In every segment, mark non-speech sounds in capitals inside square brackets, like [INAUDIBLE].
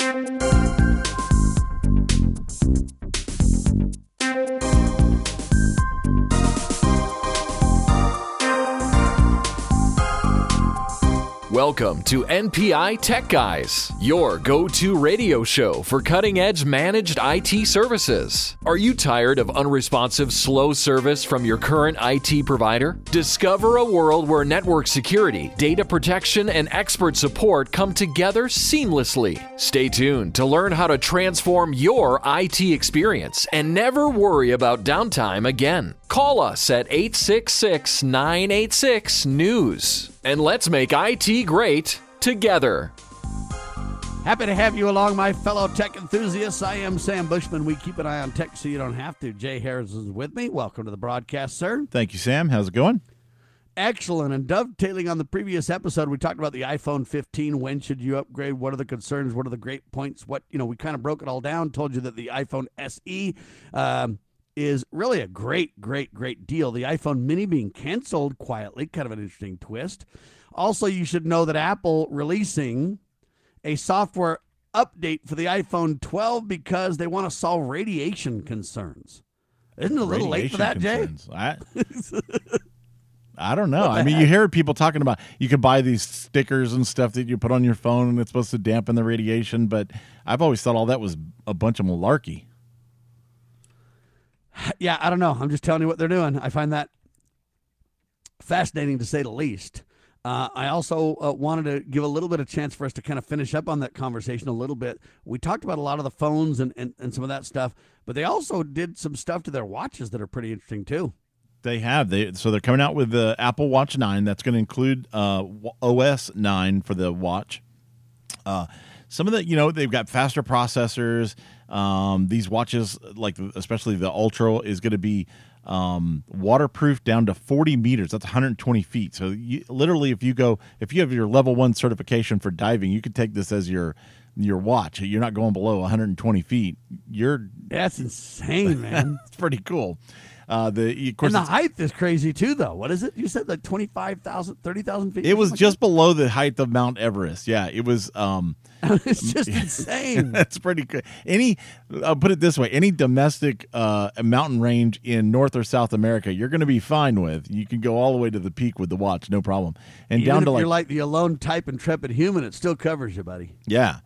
Thank you Welcome to NPI Tech Guys, your go to radio show for cutting edge managed IT services. Are you tired of unresponsive, slow service from your current IT provider? Discover a world where network security, data protection, and expert support come together seamlessly. Stay tuned to learn how to transform your IT experience and never worry about downtime again. Call us at 866 986 News and let's make IT great together. Happy to have you along, my fellow tech enthusiasts. I am Sam Bushman. We keep an eye on tech so you don't have to. Jay Harris is with me. Welcome to the broadcast, sir. Thank you, Sam. How's it going? Excellent. And dovetailing on the previous episode, we talked about the iPhone 15. When should you upgrade? What are the concerns? What are the great points? What, you know, we kind of broke it all down, told you that the iPhone SE um, is really a great, great, great deal. The iPhone mini being canceled quietly, kind of an interesting twist. Also, you should know that Apple releasing a software update for the iPhone 12 because they want to solve radiation concerns. Isn't it a little late for that, concerns. Jay? I, [LAUGHS] I don't know. I mean, heck? you hear people talking about you can buy these stickers and stuff that you put on your phone and it's supposed to dampen the radiation, but I've always thought all that was a bunch of malarkey. [SIGHS] Yeah, I don't know. I'm just telling you what they're doing. I find that fascinating to say the least. Uh, I also uh, wanted to give a little bit of chance for us to kind of finish up on that conversation a little bit. We talked about a lot of the phones and, and, and some of that stuff, but they also did some stuff to their watches that are pretty interesting too. They have. They so they're coming out with the Apple Watch Nine. That's going to include uh, OS nine for the watch. Uh, some of the you know they've got faster processors. Um, these watches, like especially the Ultra, is going to be um, waterproof down to 40 meters. That's 120 feet. So you, literally, if you go, if you have your level one certification for diving, you could take this as your your watch. You're not going below 120 feet. You're that's insane, man. [LAUGHS] it's pretty cool. Uh, the of course and the height is crazy too, though. What is it? You said like 25,000, 30,000 feet. It was just below the height of Mount Everest. Yeah, it was. Um, [LAUGHS] it's just [LAUGHS] insane. That's pretty good. Any, I'll put it this way: any domestic uh, mountain range in North or South America, you're going to be fine with. You can go all the way to the peak with the watch, no problem. And Even down to like you're like the alone type intrepid human, it still covers you, buddy. Yeah.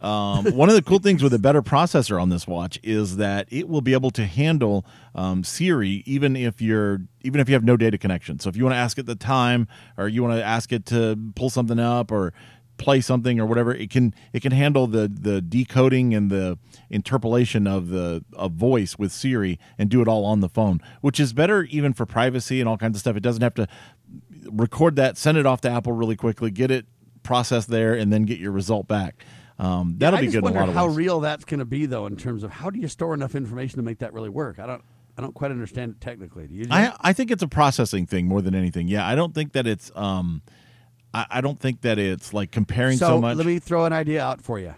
Um, one of the cool things with a better processor on this watch is that it will be able to handle um, Siri even if you're even if you have no data connection. So if you want to ask it the time, or you want to ask it to pull something up, or play something or whatever, it can it can handle the the decoding and the interpolation of the of voice with Siri and do it all on the phone, which is better even for privacy and all kinds of stuff. It doesn't have to record that, send it off to Apple really quickly, get it processed there, and then get your result back. Um, that'll yeah, be good. I wonder how ways. real that's going to be, though, in terms of how do you store enough information to make that really work? I don't. I don't quite understand it technically. Do you? I I think it's a processing thing more than anything. Yeah, I don't think that it's. Um, I, I don't think that it's like comparing so, so much. Let me throw an idea out for you.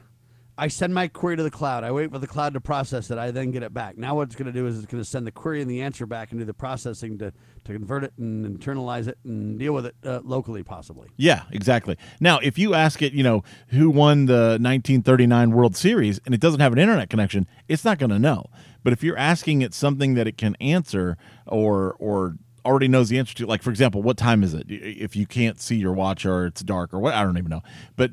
I send my query to the cloud. I wait for the cloud to process it. I then get it back. Now what it's going to do is it's going to send the query and the answer back and do the processing to, to convert it and internalize it and deal with it uh, locally, possibly. Yeah, exactly. Now, if you ask it, you know, who won the 1939 World Series and it doesn't have an internet connection, it's not going to know. But if you're asking it something that it can answer or or already knows the answer to. Like for example what time is it? If you can't see your watch or it's dark or what i don't even know. But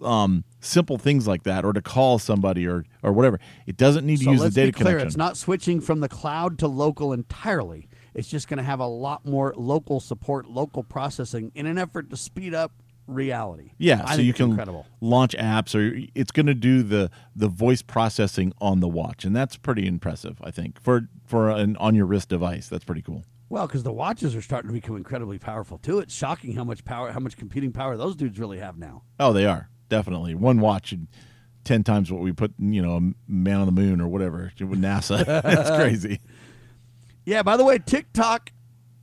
um, simple things like that or to call somebody or or whatever. It doesn't need to so use the data clear, connection. it's not switching from the cloud to local entirely. It's just going to have a lot more local support local processing in an effort to speed up reality. Yeah I so you can incredible. launch apps or it's going to do the the voice processing on the watch and that's pretty impressive i think for for an on your wrist device. That's pretty cool well, because the watches are starting to become incredibly powerful too. It's shocking how much power, how much computing power those dudes really have now. Oh, they are definitely one watch. and Ten times what we put, you know, a man on the moon or whatever with [LAUGHS] NASA. [LAUGHS] That's crazy. Yeah. By the way, TikTok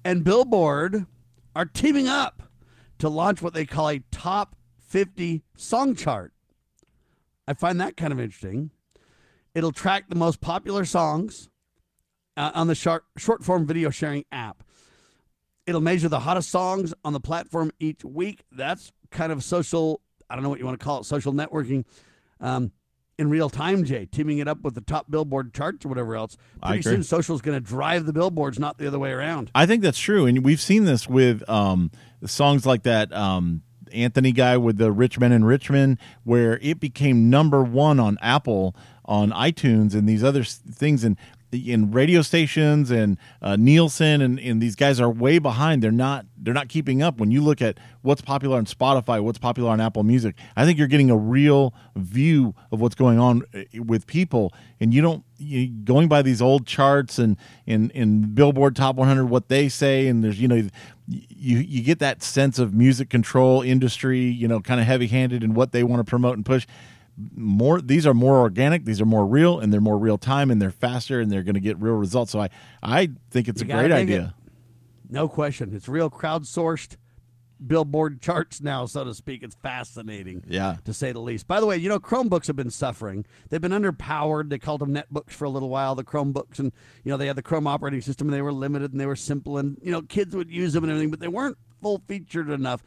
and Billboard are teaming up to launch what they call a top 50 song chart. I find that kind of interesting. It'll track the most popular songs uh, on the short, short form video sharing app. It'll measure the hottest songs on the platform each week. That's kind of social I don't know what you want to call it, social networking. Um, in real time, Jay, teaming it up with the top billboard charts or whatever else. Pretty soon, social is going to drive the billboards, not the other way around. I think that's true, and we've seen this with um, songs like that. Um, Anthony guy with the Rich Men in Richmond, where it became number one on Apple on iTunes and these other things, and in radio stations and uh, Nielsen and, and these guys are way behind. They're not they're not keeping up. When you look at what's popular on Spotify, what's popular on Apple Music, I think you're getting a real view of what's going on uh, with people. And you don't you, going by these old charts and in in Billboard Top 100 what they say, and there's you know you you get that sense of music control industry, you know, kind of heavy handed and what they want to promote and push more these are more organic these are more real and they're more real time and they're faster and they're going to get real results. So i i think it's you a great idea. it. no question. It's real crowdsourced billboard charts now so to speak. It's fascinating yeah. to say the least. By the way you know chromebooks have been suffering. They've been underpowered. They called them netbooks for a little while the chromebooks and you know they had the chrome operating system and they were limited and they were simple and you know kids would use them and everything but they weren't full featured enough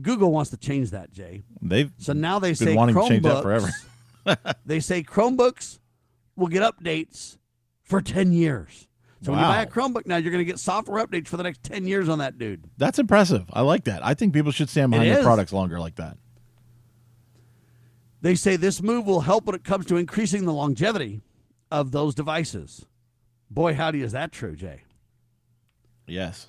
Google wants to change that, Jay. They've so now they say Chromebooks, to change that forever. [LAUGHS] they say Chromebooks will get updates for ten years. So wow. when you buy a Chromebook now, you're going to get software updates for the next ten years on that dude. That's impressive. I like that. I think people should stand behind their products longer like that. They say this move will help when it comes to increasing the longevity of those devices. Boy, howdy, is that true, Jay? Yes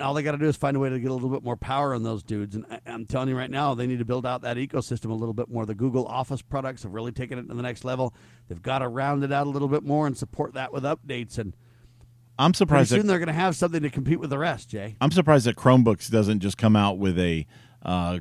all they got to do is find a way to get a little bit more power on those dudes. And I, am telling you right now, they need to build out that ecosystem a little bit more. The Google Office products have really taken it to the next level. They've got to round it out a little bit more and support that with updates. And I'm surprised soon that, they're going to have something to compete with the rest. Jay, I'm surprised that Chromebooks doesn't just come out with a uh,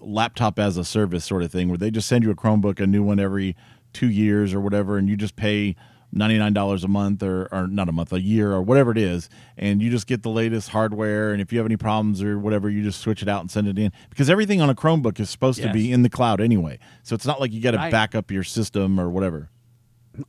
laptop as a service sort of thing, where they just send you a Chromebook, a new one every two years or whatever, and you just pay $99 a month or, or not a month, a year or whatever it is. And you just get the latest hardware. And if you have any problems or whatever, you just switch it out and send it in because everything on a Chromebook is supposed yes. to be in the cloud anyway. So it's not like you got to right. back up your system or whatever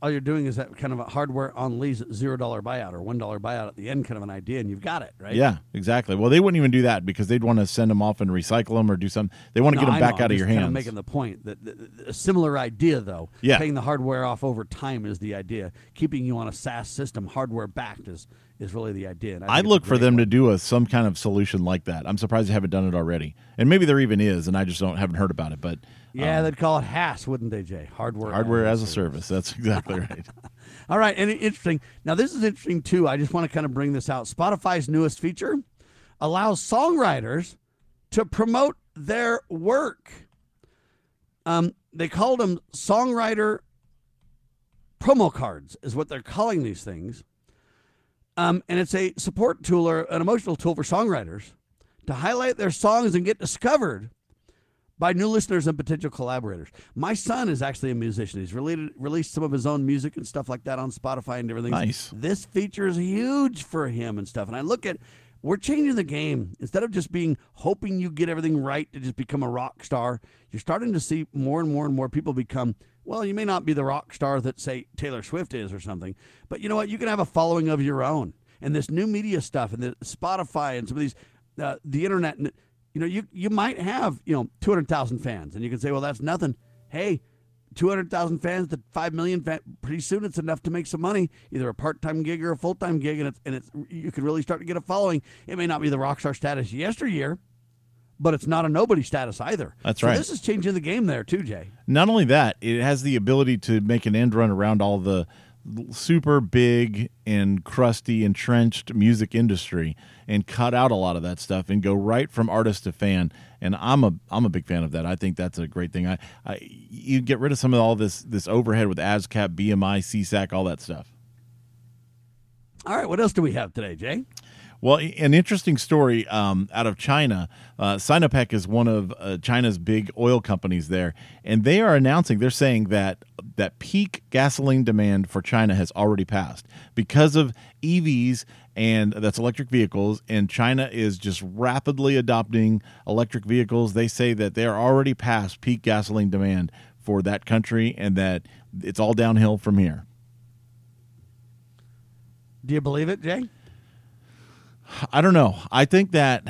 all you're doing is that kind of a hardware on lease zero dollar buyout or one dollar buyout at the end kind of an idea and you've got it right yeah exactly well they wouldn't even do that because they'd want to send them off and recycle them or do something they want to no, get them back out of your hands kind of making the point that a similar idea though yeah. paying the hardware off over time is the idea keeping you on a SaaS system hardware backed is is really the idea. I would look for them one. to do a some kind of solution like that. I'm surprised they haven't done it already, and maybe there even is, and I just don't haven't heard about it. But yeah, um, they'd call it HaaS, wouldn't they, Jay? Hardware hardware as, as a service. service. That's exactly [LAUGHS] right. All right, and interesting. Now this is interesting too. I just want to kind of bring this out. Spotify's newest feature allows songwriters to promote their work. Um, they called them songwriter promo cards, is what they're calling these things. Um, and it's a support tool or an emotional tool for songwriters to highlight their songs and get discovered by new listeners and potential collaborators. My son is actually a musician. He's related, released some of his own music and stuff like that on Spotify and everything. Nice. This feature is huge for him and stuff. And I look at we're changing the game. Instead of just being hoping you get everything right to just become a rock star, you're starting to see more and more and more people become well, you may not be the rock star that, say, Taylor Swift is or something, but you know what? You can have a following of your own. And this new media stuff and the Spotify and some of these, uh, the internet, you know, you, you might have, you know, 200,000 fans. And you can say, well, that's nothing. Hey, 200,000 fans to 5 million fans, pretty soon it's enough to make some money, either a part-time gig or a full-time gig. And it's, and it's, you can really start to get a following. It may not be the rock star status yesteryear, but it's not a nobody status either. That's so right. This is changing the game there too, Jay. Not only that, it has the ability to make an end run around all the super big and crusty entrenched music industry and cut out a lot of that stuff and go right from artist to fan. And i'm a i'm a big fan of that. I think that's a great thing. I, I you get rid of some of all this this overhead with ascap bmi SESAC all that stuff. All right what else do we have today jay? Well, an interesting story um, out of China. Uh, Sinopec is one of uh, China's big oil companies there, and they are announcing they're saying that that peak gasoline demand for China has already passed because of EVs and that's electric vehicles. And China is just rapidly adopting electric vehicles. They say that they're already past peak gasoline demand for that country, and that it's all downhill from here. Do you believe it, Jay? I don't know. I think that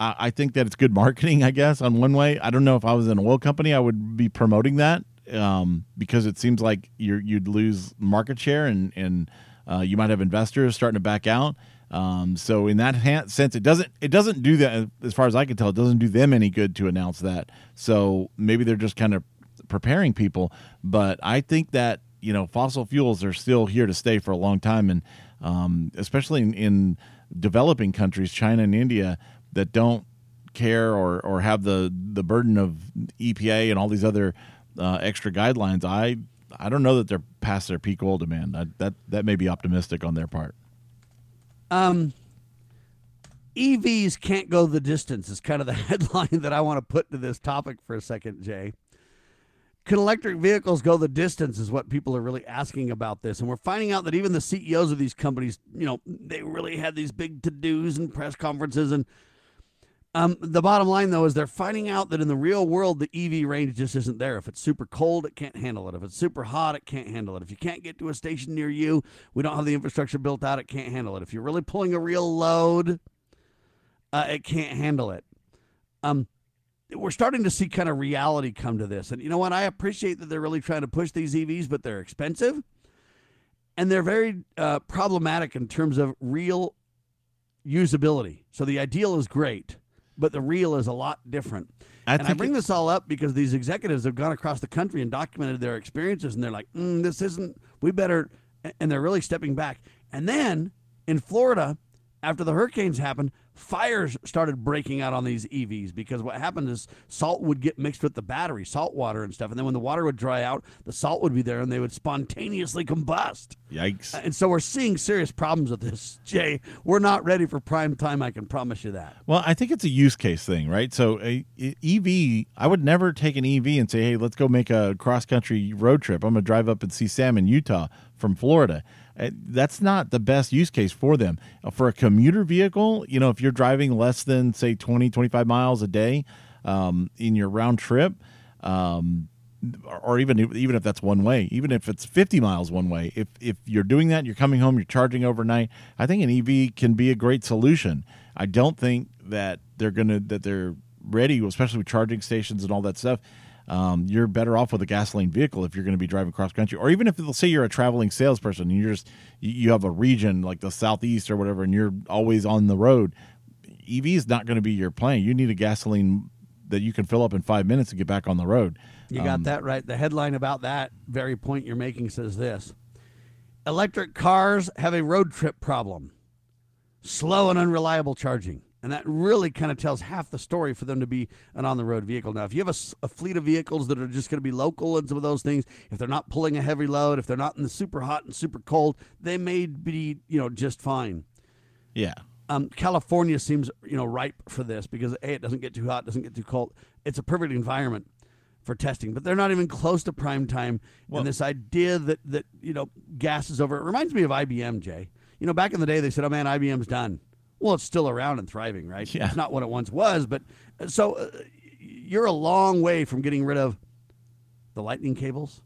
I, I think that it's good marketing. I guess on one way. I don't know if I was an oil company, I would be promoting that um, because it seems like you you'd lose market share and and uh, you might have investors starting to back out. Um, so in that ha- sense, it doesn't it doesn't do that as far as I can tell. It doesn't do them any good to announce that. So maybe they're just kind of preparing people. But I think that you know fossil fuels are still here to stay for a long time, and um, especially in, in developing countries, China and India, that don't care or or have the the burden of EPA and all these other uh, extra guidelines. I I don't know that they're past their peak oil demand. I, that that may be optimistic on their part. Um, EVs can't go the distance is kind of the [LAUGHS] headline that I want to put to this topic for a second, Jay. Can electric vehicles go the distance is what people are really asking about this. And we're finding out that even the CEOs of these companies, you know, they really had these big to-dos and press conferences and um, the bottom line, though, is they're finding out that in the real world, the EV range just isn't there. If it's super cold, it can't handle it. If it's super hot, it can't handle it. If you can't get to a station near you, we don't have the infrastructure built out, it can't handle it. If you're really pulling a real load, uh, it can't handle it. Um, we're starting to see kind of reality come to this. And you know what? I appreciate that they're really trying to push these EVs, but they're expensive and they're very uh, problematic in terms of real usability. So the ideal is great but the real is a lot different. I and I bring this all up because these executives have gone across the country and documented their experiences, and they're like, mm, "This isn't. We better," and they're really stepping back. And then in Florida, after the hurricanes happened, fires started breaking out on these EVs because what happened is salt would get mixed with the battery, salt water and stuff. And then when the water would dry out, the salt would be there and they would spontaneously combust. Yikes. And so we're seeing serious problems with this, [LAUGHS] Jay. We're not ready for prime time, I can promise you that. Well, I think it's a use case thing, right? So, a, a EV, I would never take an EV and say, hey, let's go make a cross country road trip. I'm going to drive up and see Sam in Utah from Florida. Uh, that's not the best use case for them. Uh, for a commuter vehicle, you know, if you're driving less than, say, 20, 25 miles a day um, in your round trip, um, or even even if that's one way, even if it's 50 miles one way, if if you're doing that, you're coming home, you're charging overnight. I think an EV can be a great solution. I don't think that they're gonna that they're ready, especially with charging stations and all that stuff um, you're better off with a gasoline vehicle if you're going to be driving cross country, or even if let's say you're a traveling salesperson and you're just you have a region like the southeast or whatever, and you're always on the road. EV is not going to be your plan. You need a gasoline that you can fill up in five minutes to get back on the road. You got um, that right. The headline about that very point you're making says this Electric cars have a road trip problem, slow and unreliable charging. And that really kind of tells half the story for them to be an on the road vehicle. Now, if you have a, a fleet of vehicles that are just going to be local and some of those things, if they're not pulling a heavy load, if they're not in the super hot and super cold, they may be, you know, just fine. Yeah. Um, California seems, you know, ripe for this because A, it doesn't get too hot, doesn't get too cold. It's a perfect environment for testing, but they're not even close to prime time. Well, and this idea that, that, you know, gas is over, it reminds me of IBM, Jay. You know, back in the day, they said, oh man, IBM's done well, it's still around and thriving, right? Yeah. It's not what it once was, but uh, so uh, you're a long way from getting rid of the lightning cables,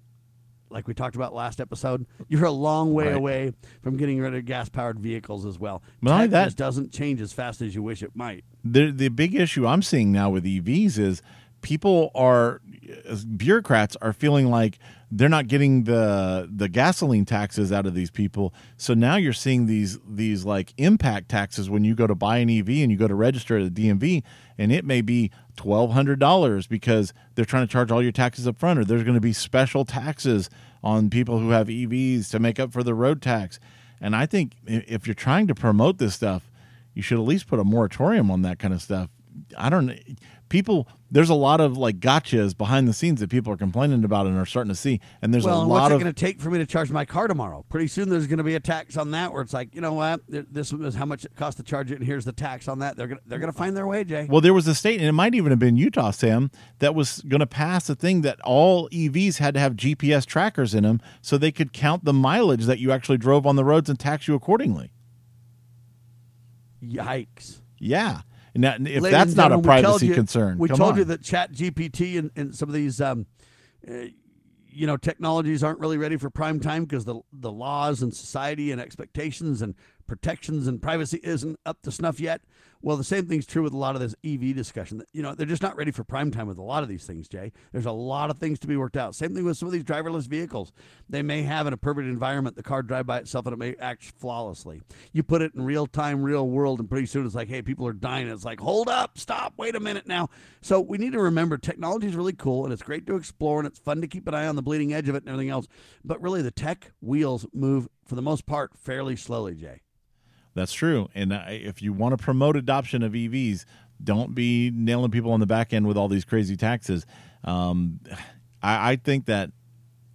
like we talked about last episode. You're a long way right. away from getting rid of gas powered vehicles as well. But that doesn't change as fast as you wish it might. The the big issue I'm seeing now with EVs is people are uh, bureaucrats are feeling like they're not getting the the gasoline taxes out of these people. So now you're seeing these these like impact taxes when you go to buy an ev and you go to register at the dmv and it may be $1200 because they're trying to charge all your taxes up front or there's going to be special taxes on people who have evs to make up for the road tax. And i think if you're trying to promote this stuff you should at least put a moratorium on that kind of stuff. I don't people there's a lot of like gotchas behind the scenes that people are complaining about and are starting to see. And there's well, a and lot what's of it going to take for me to charge my car tomorrow? Pretty soon there's going to be a tax on that where it's like, you know what, this is how much it costs to charge it, and here's the tax on that. They're going to, they're going to find their way, Jay. Well, there was a state, and it might even have been Utah, Sam, that was going to pass a thing that all EVs had to have GPS trackers in them so they could count the mileage that you actually drove on the roads and tax you accordingly. Yikes! Yeah. If Ladies that's not a privacy you, concern, we told on. you that Chat GPT and, and some of these, um, uh, you know, technologies aren't really ready for prime time because the the laws and society and expectations and protections and privacy isn't up to snuff yet. Well, the same thing's true with a lot of this EV discussion. You know, they're just not ready for prime time with a lot of these things, Jay. There's a lot of things to be worked out. Same thing with some of these driverless vehicles. They may have in a perfect environment the car drive by itself and it may act flawlessly. You put it in real time, real world, and pretty soon it's like, hey, people are dying. It's like, hold up, stop, wait a minute now. So we need to remember technology is really cool and it's great to explore and it's fun to keep an eye on the bleeding edge of it and everything else. But really, the tech wheels move for the most part fairly slowly, Jay. That's true. And if you want to promote adoption of EVs, don't be nailing people on the back end with all these crazy taxes. Um, I, I, think that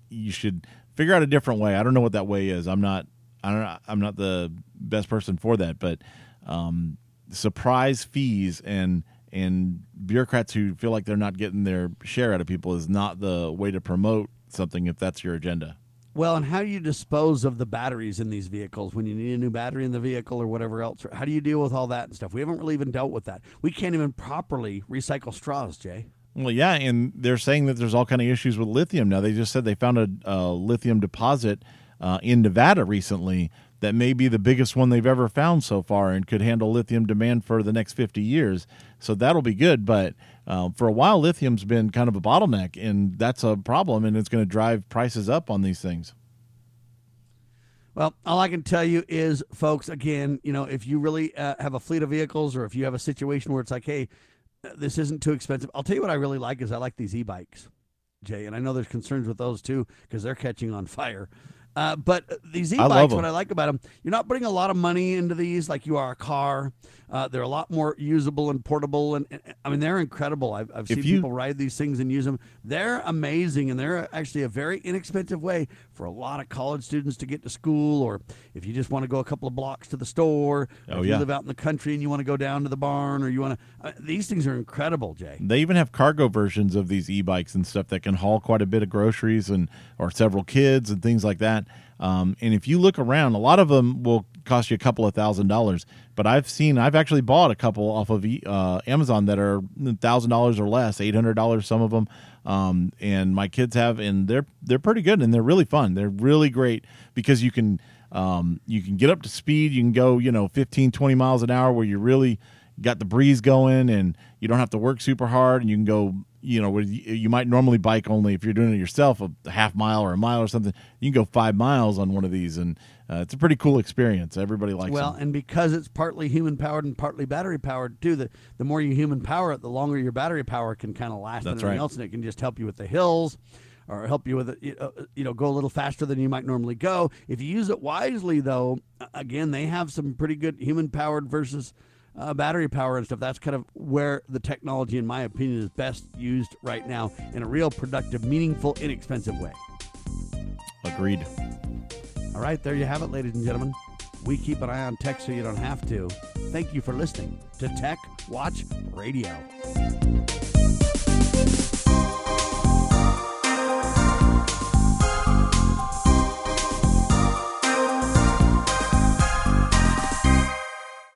you should figure out a different way. I don't know what that way is. I'm not. I don't. I'm not the best person for that. But um, surprise fees and and bureaucrats who feel like they're not getting their share out of people is not the way to promote something if that's your agenda. Well, and how do you dispose of the batteries in these vehicles when you need a new battery in the vehicle or whatever else? How do you deal with all that and stuff? We haven't really even dealt with that. We can't even properly recycle straws, Jay. Well, yeah, and they're saying that there's all kind of issues with lithium now. They just said they found a, a lithium deposit uh, in Nevada recently that may be the biggest one they've ever found so far and could handle lithium demand for the next 50 years. So that'll be good. But uh, for a while, lithium's been kind of a bottleneck, and that's a problem, and it's going to drive prices up on these things. Well, all I can tell you is, folks, again, you know, if you really uh, have a fleet of vehicles or if you have a situation where it's like, hey, uh, this isn't too expensive, I'll tell you what I really like is I like these e bikes, Jay. And I know there's concerns with those too because they're catching on fire. Uh, but these e-bikes, what I like about them, you're not putting a lot of money into these like you are a car. Uh, they're a lot more usable and portable, and, and I mean they're incredible. I've, I've seen you, people ride these things and use them. They're amazing, and they're actually a very inexpensive way for a lot of college students to get to school, or if you just want to go a couple of blocks to the store. Oh, if yeah. you live out in the country and you want to go down to the barn, or you want to. Uh, these things are incredible, Jay. They even have cargo versions of these e-bikes and stuff that can haul quite a bit of groceries and or several kids and things like that. Um, and if you look around, a lot of them will cost you a couple of thousand dollars. But I've seen, I've actually bought a couple off of uh, Amazon that are thousand dollars or less, eight hundred dollars, some of them. Um, and my kids have, and they're they're pretty good and they're really fun. They're really great because you can um, you can get up to speed. You can go, you know, 15, 20 miles an hour where you really got the breeze going and you don't have to work super hard and you can go you know, you might normally bike only if you're doing it yourself a half mile or a mile or something. You can go five miles on one of these, and uh, it's a pretty cool experience. Everybody likes. Well, them. and because it's partly human powered and partly battery powered too, the the more you human power it, the longer your battery power can kind of last. That's and everything right. else, and it can just help you with the hills. Or help you with it, uh, you know, go a little faster than you might normally go. If you use it wisely, though, again, they have some pretty good human powered versus uh, battery power and stuff. That's kind of where the technology, in my opinion, is best used right now in a real productive, meaningful, inexpensive way. Agreed. All right, there you have it, ladies and gentlemen. We keep an eye on tech so you don't have to. Thank you for listening to Tech Watch Radio.